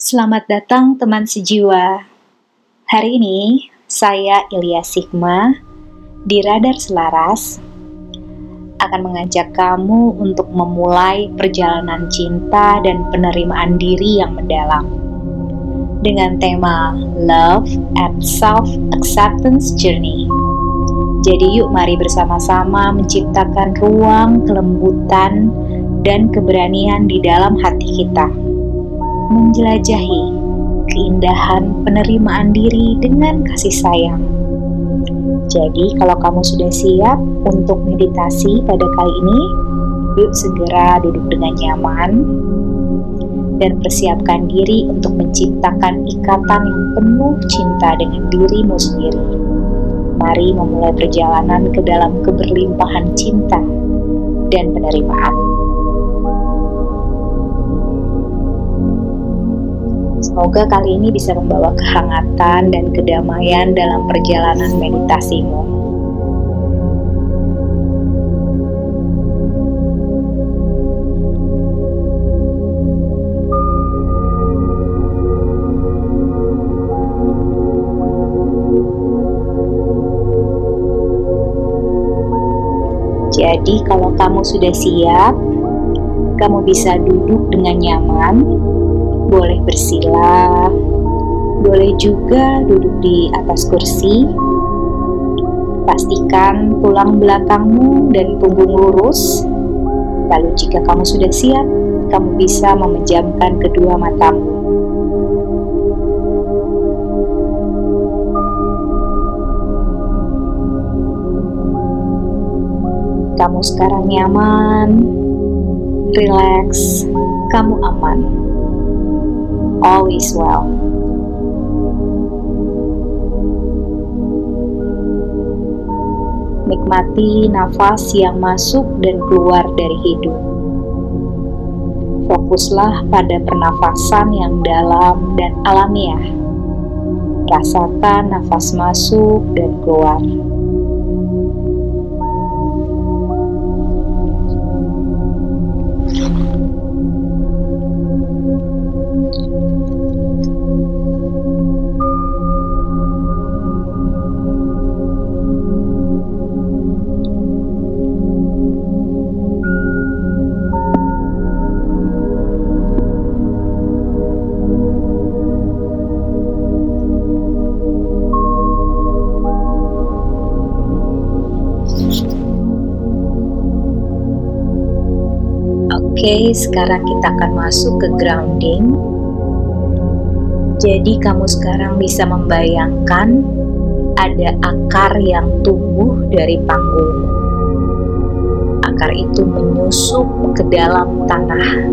Selamat datang teman sejiwa. Hari ini saya Ilya Sigma di Radar Selaras akan mengajak kamu untuk memulai perjalanan cinta dan penerimaan diri yang mendalam dengan tema Love and Self Acceptance Journey. Jadi yuk mari bersama-sama menciptakan ruang kelembutan dan keberanian di dalam hati kita menjelajahi keindahan penerimaan diri dengan kasih sayang. Jadi, kalau kamu sudah siap untuk meditasi pada kali ini, yuk segera duduk dengan nyaman dan persiapkan diri untuk menciptakan ikatan yang penuh cinta dengan dirimu sendiri. Mari memulai perjalanan ke dalam keberlimpahan cinta dan penerimaan. Semoga kali ini bisa membawa kehangatan dan kedamaian dalam perjalanan meditasimu. Jadi, kalau kamu sudah siap, kamu bisa duduk dengan nyaman boleh bersila, boleh juga duduk di atas kursi. Pastikan tulang belakangmu dan punggung lurus. Lalu jika kamu sudah siap, kamu bisa memejamkan kedua matamu. Kamu sekarang nyaman, relax, kamu aman all is well. Nikmati nafas yang masuk dan keluar dari hidup. Fokuslah pada pernafasan yang dalam dan alamiah. Rasakan nafas masuk dan keluar. Oke, sekarang kita akan masuk ke grounding. Jadi, kamu sekarang bisa membayangkan ada akar yang tumbuh dari panggung. Akar itu menyusup ke dalam tanah.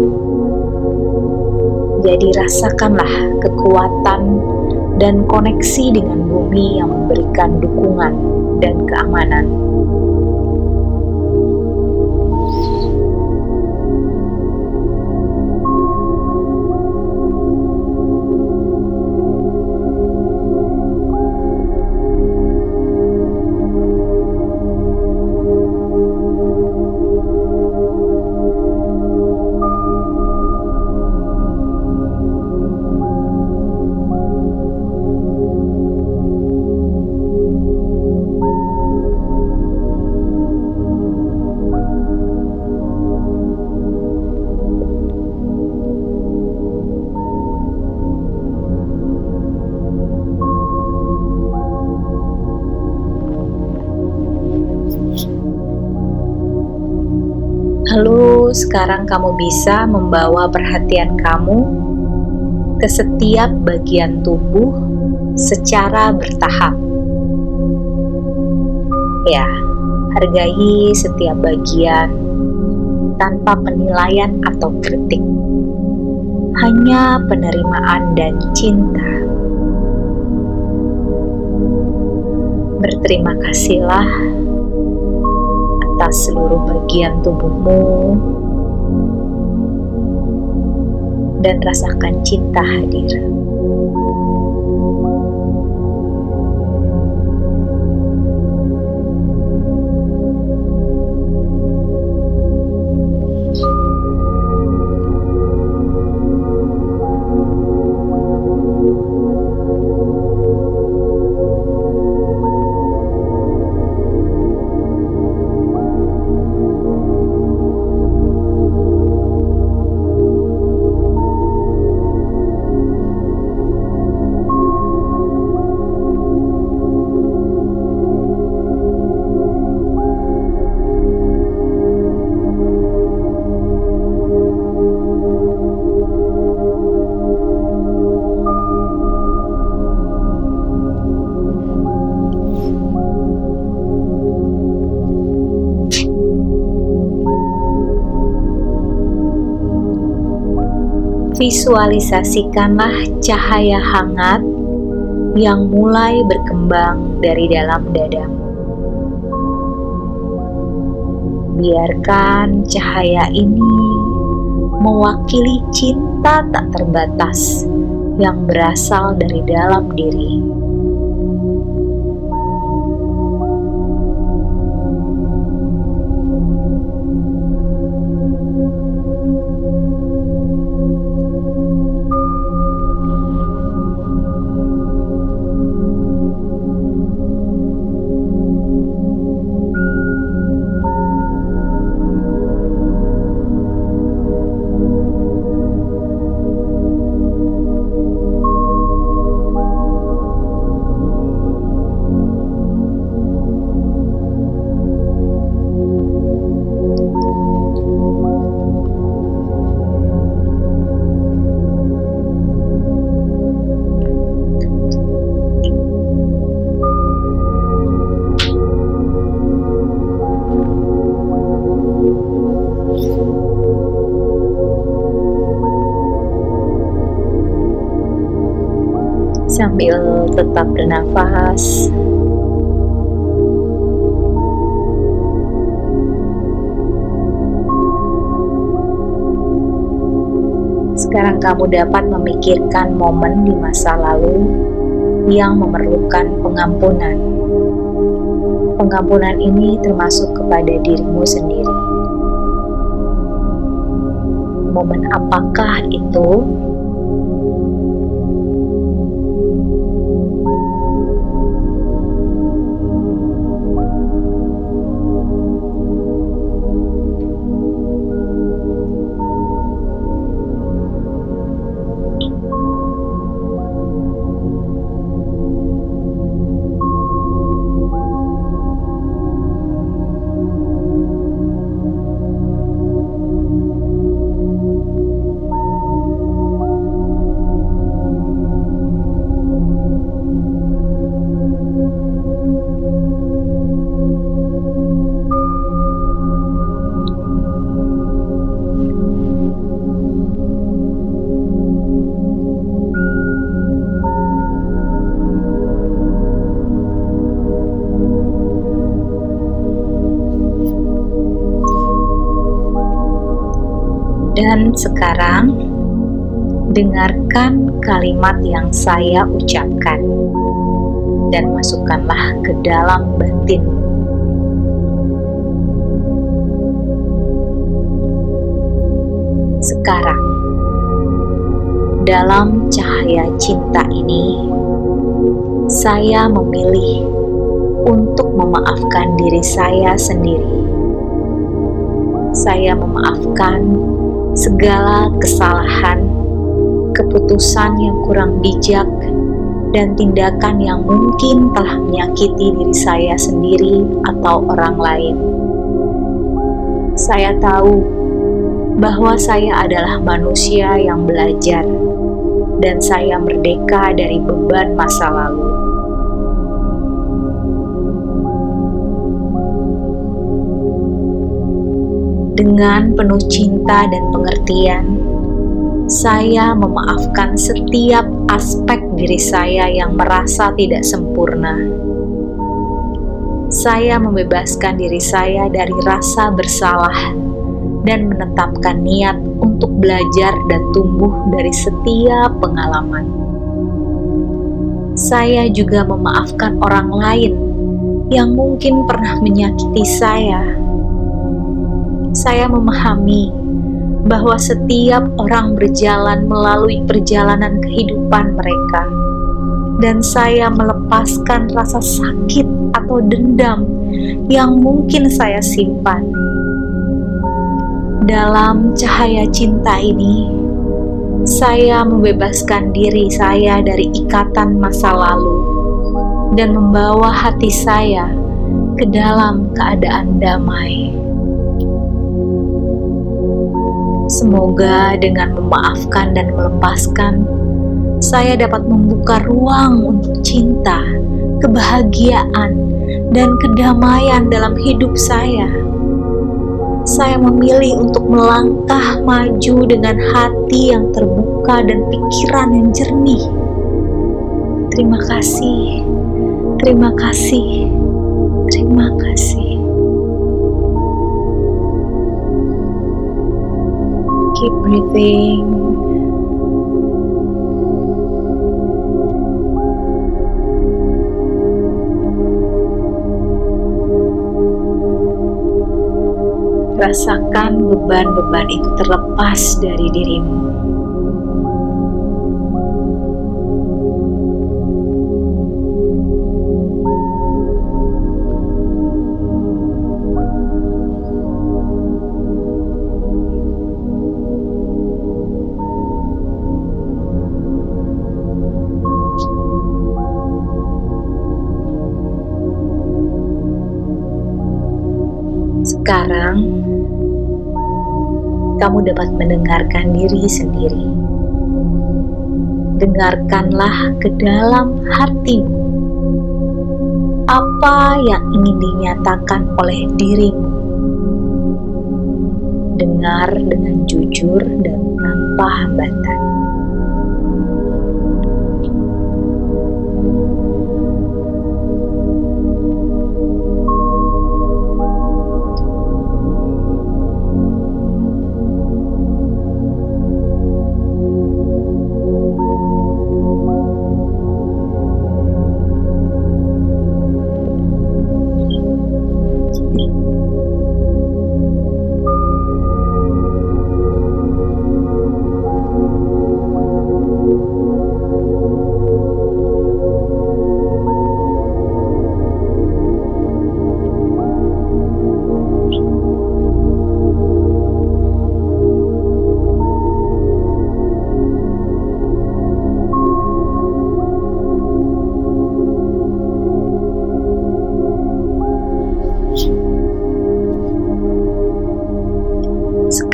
Jadi, rasakanlah kekuatan dan koneksi dengan bumi yang memberikan dukungan dan keamanan. Sekarang kamu bisa membawa perhatian kamu ke setiap bagian tubuh secara bertahap. Ya, hargai setiap bagian tanpa penilaian atau kritik. Hanya penerimaan dan cinta. Berterima kasihlah atas seluruh bagian tubuhmu dan rasakan cinta hadir. Visualisasikanlah cahaya hangat yang mulai berkembang dari dalam dadamu. Biarkan cahaya ini mewakili cinta tak terbatas yang berasal dari dalam diri. Tetap bernafas. Sekarang kamu dapat memikirkan momen di masa lalu yang memerlukan pengampunan. Pengampunan ini termasuk kepada dirimu sendiri. Momen apakah itu? Dengarkan kalimat yang saya ucapkan dan masukkanlah ke dalam batin. Sekarang, dalam cahaya cinta ini, saya memilih untuk memaafkan diri saya sendiri. Saya memaafkan segala kesalahan, keputusan yang kurang bijak, dan tindakan yang mungkin telah menyakiti diri saya sendiri atau orang lain. Saya tahu bahwa saya adalah manusia yang belajar, dan saya merdeka dari beban masa lalu. Dengan penuh cinta dan pengertian, saya memaafkan setiap aspek diri saya yang merasa tidak sempurna. Saya membebaskan diri saya dari rasa bersalah dan menetapkan niat untuk belajar dan tumbuh dari setiap pengalaman. Saya juga memaafkan orang lain yang mungkin pernah menyakiti saya saya memahami bahwa setiap orang berjalan melalui perjalanan kehidupan mereka, dan saya melepaskan rasa sakit atau dendam yang mungkin saya simpan. Dalam cahaya cinta ini, saya membebaskan diri saya dari ikatan masa lalu dan membawa hati saya ke dalam keadaan damai. Semoga dengan memaafkan dan melepaskan, saya dapat membuka ruang untuk cinta, kebahagiaan, dan kedamaian dalam hidup saya. saya memilih untuk melangkah maju dengan hati yang terbuka dan pikiran yang jernih. Terima kasih, terima kasih, terima kasih. Breathing. Rasakan beban-beban itu terlepas dari dirimu. Sekarang, kamu dapat mendengarkan diri sendiri. Dengarkanlah ke dalam hatimu apa yang ingin dinyatakan oleh dirimu. Dengar dengan jujur dan tanpa hambatan.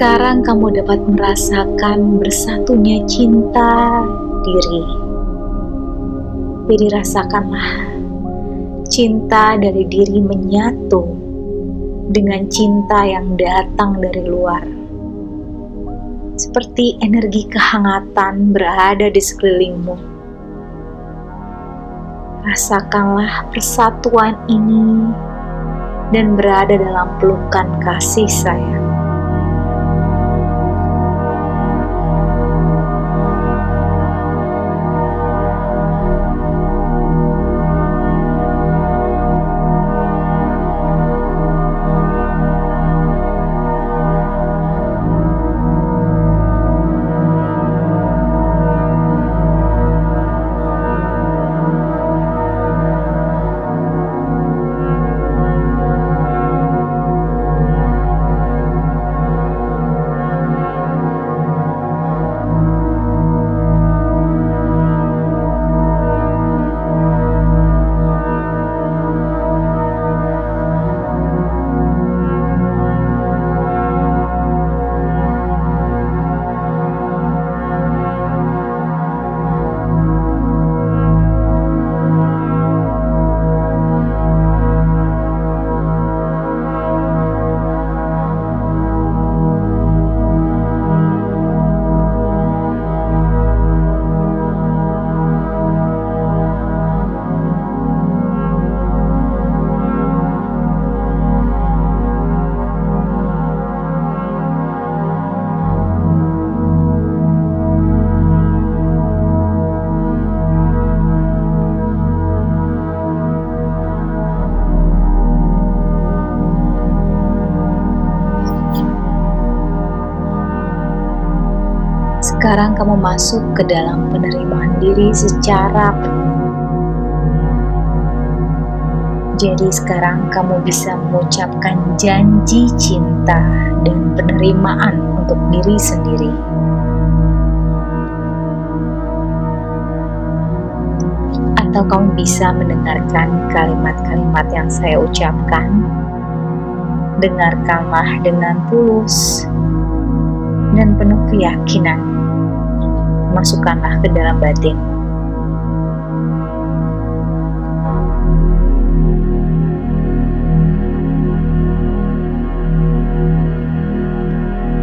Sekarang kamu dapat merasakan bersatunya cinta diri. Jadi rasakanlah cinta dari diri menyatu dengan cinta yang datang dari luar. Seperti energi kehangatan berada di sekelilingmu. Rasakanlah persatuan ini dan berada dalam pelukan kasih sayang. Masuk ke dalam penerimaan diri secara penuh. Jadi sekarang kamu bisa mengucapkan janji cinta dan penerimaan untuk diri sendiri. Atau kamu bisa mendengarkan kalimat-kalimat yang saya ucapkan. Dengarkanlah dengan tulus dan penuh keyakinan masukkanlah ke dalam batin.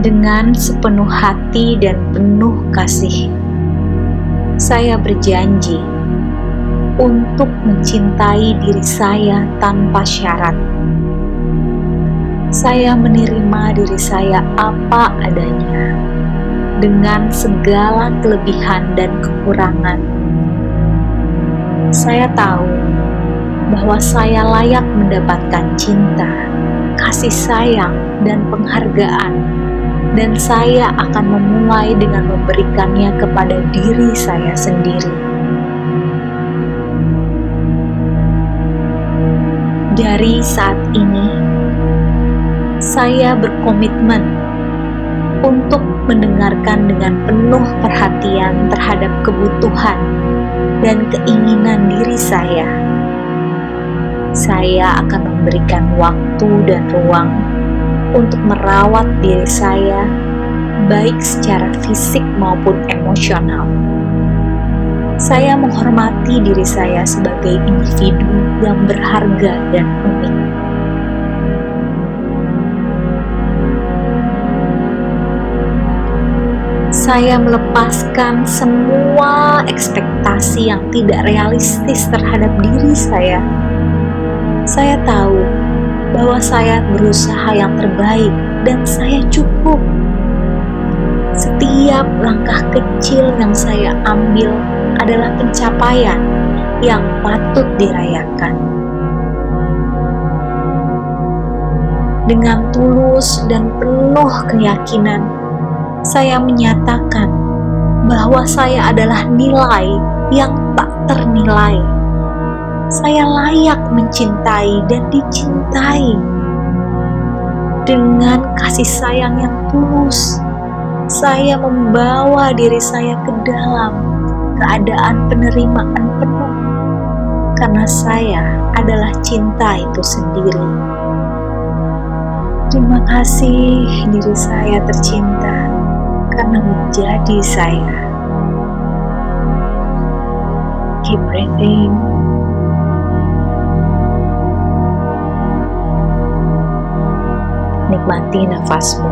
dengan sepenuh hati dan penuh kasih. Saya berjanji untuk mencintai diri saya tanpa syarat. Saya menerima diri saya apa adanya, dengan segala kelebihan dan kekurangan. Saya tahu bahwa saya layak mendapatkan cinta, kasih sayang, dan penghargaan dan saya akan memulai dengan memberikannya kepada diri saya sendiri. Dari saat ini, saya berkomitmen untuk mendengarkan dengan penuh perhatian terhadap kebutuhan dan keinginan diri saya. Saya akan memberikan waktu dan ruang untuk merawat diri saya, baik secara fisik maupun emosional. Saya menghormati diri saya sebagai individu yang berharga dan unik. Saya melepaskan semua ekspektasi yang tidak realistis terhadap diri saya. Saya tahu bahwa saya berusaha yang terbaik dan saya cukup. Setiap langkah kecil yang saya ambil adalah pencapaian yang patut dirayakan. Dengan tulus dan penuh keyakinan, saya menyatakan bahwa saya adalah nilai yang tak ternilai saya layak mencintai dan dicintai dengan kasih sayang yang tulus. Saya membawa diri saya ke dalam keadaan penerimaan penuh karena saya adalah cinta itu sendiri. Terima kasih diri saya tercinta karena menjadi saya. Keep breathing. nikmati nafasmu.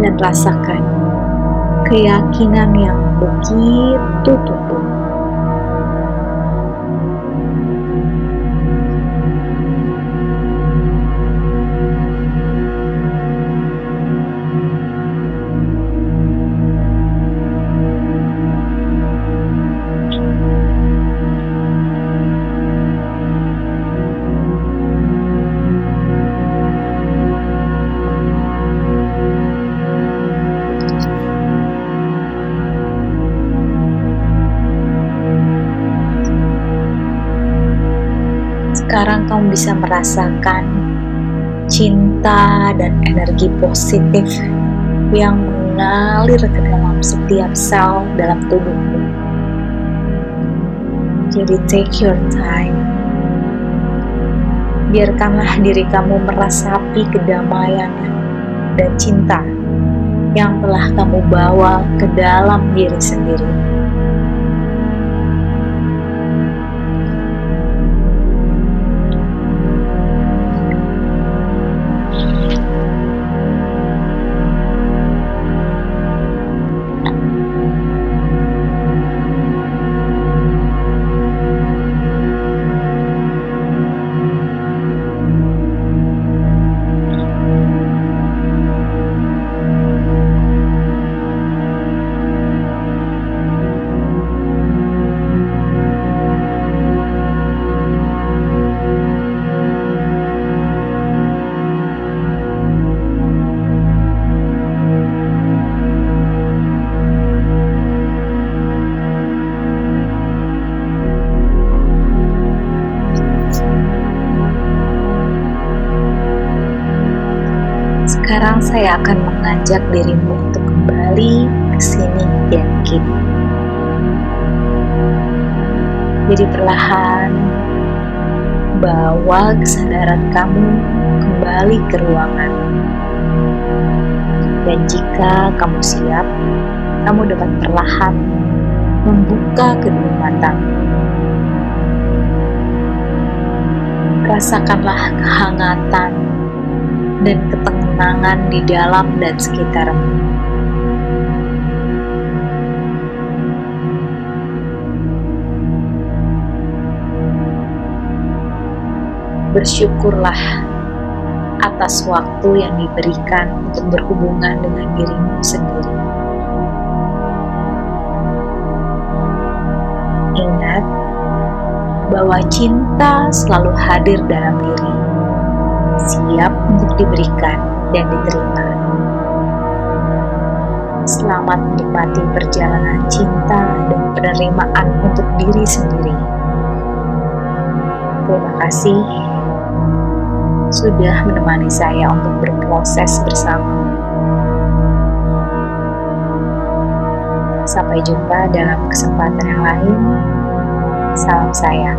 Dan rasakan keyakinan yang begitu tumbuh. Kamu bisa merasakan cinta dan energi positif yang mengalir ke dalam setiap sel dalam tubuhmu. Jadi take your time. Biarkanlah diri kamu merasapi kedamaian dan cinta yang telah kamu bawa ke dalam diri sendiri. Sekarang saya akan mengajak dirimu untuk kembali ke sini dan kini. Jadi perlahan bawa kesadaran kamu kembali ke ruangan. Dan jika kamu siap, kamu dapat perlahan membuka kedua matamu. Rasakanlah kehangatan dan ketenangan di dalam dan sekitarmu. Bersyukurlah atas waktu yang diberikan untuk berhubungan dengan dirimu sendiri. Ingat bahwa cinta selalu hadir dalam diri, siap untuk diberikan dan diterima. Selamat menikmati perjalanan cinta dan penerimaan untuk diri sendiri. Terima kasih sudah menemani saya untuk berproses bersama. Sampai jumpa dalam kesempatan yang lain. Salam sayang.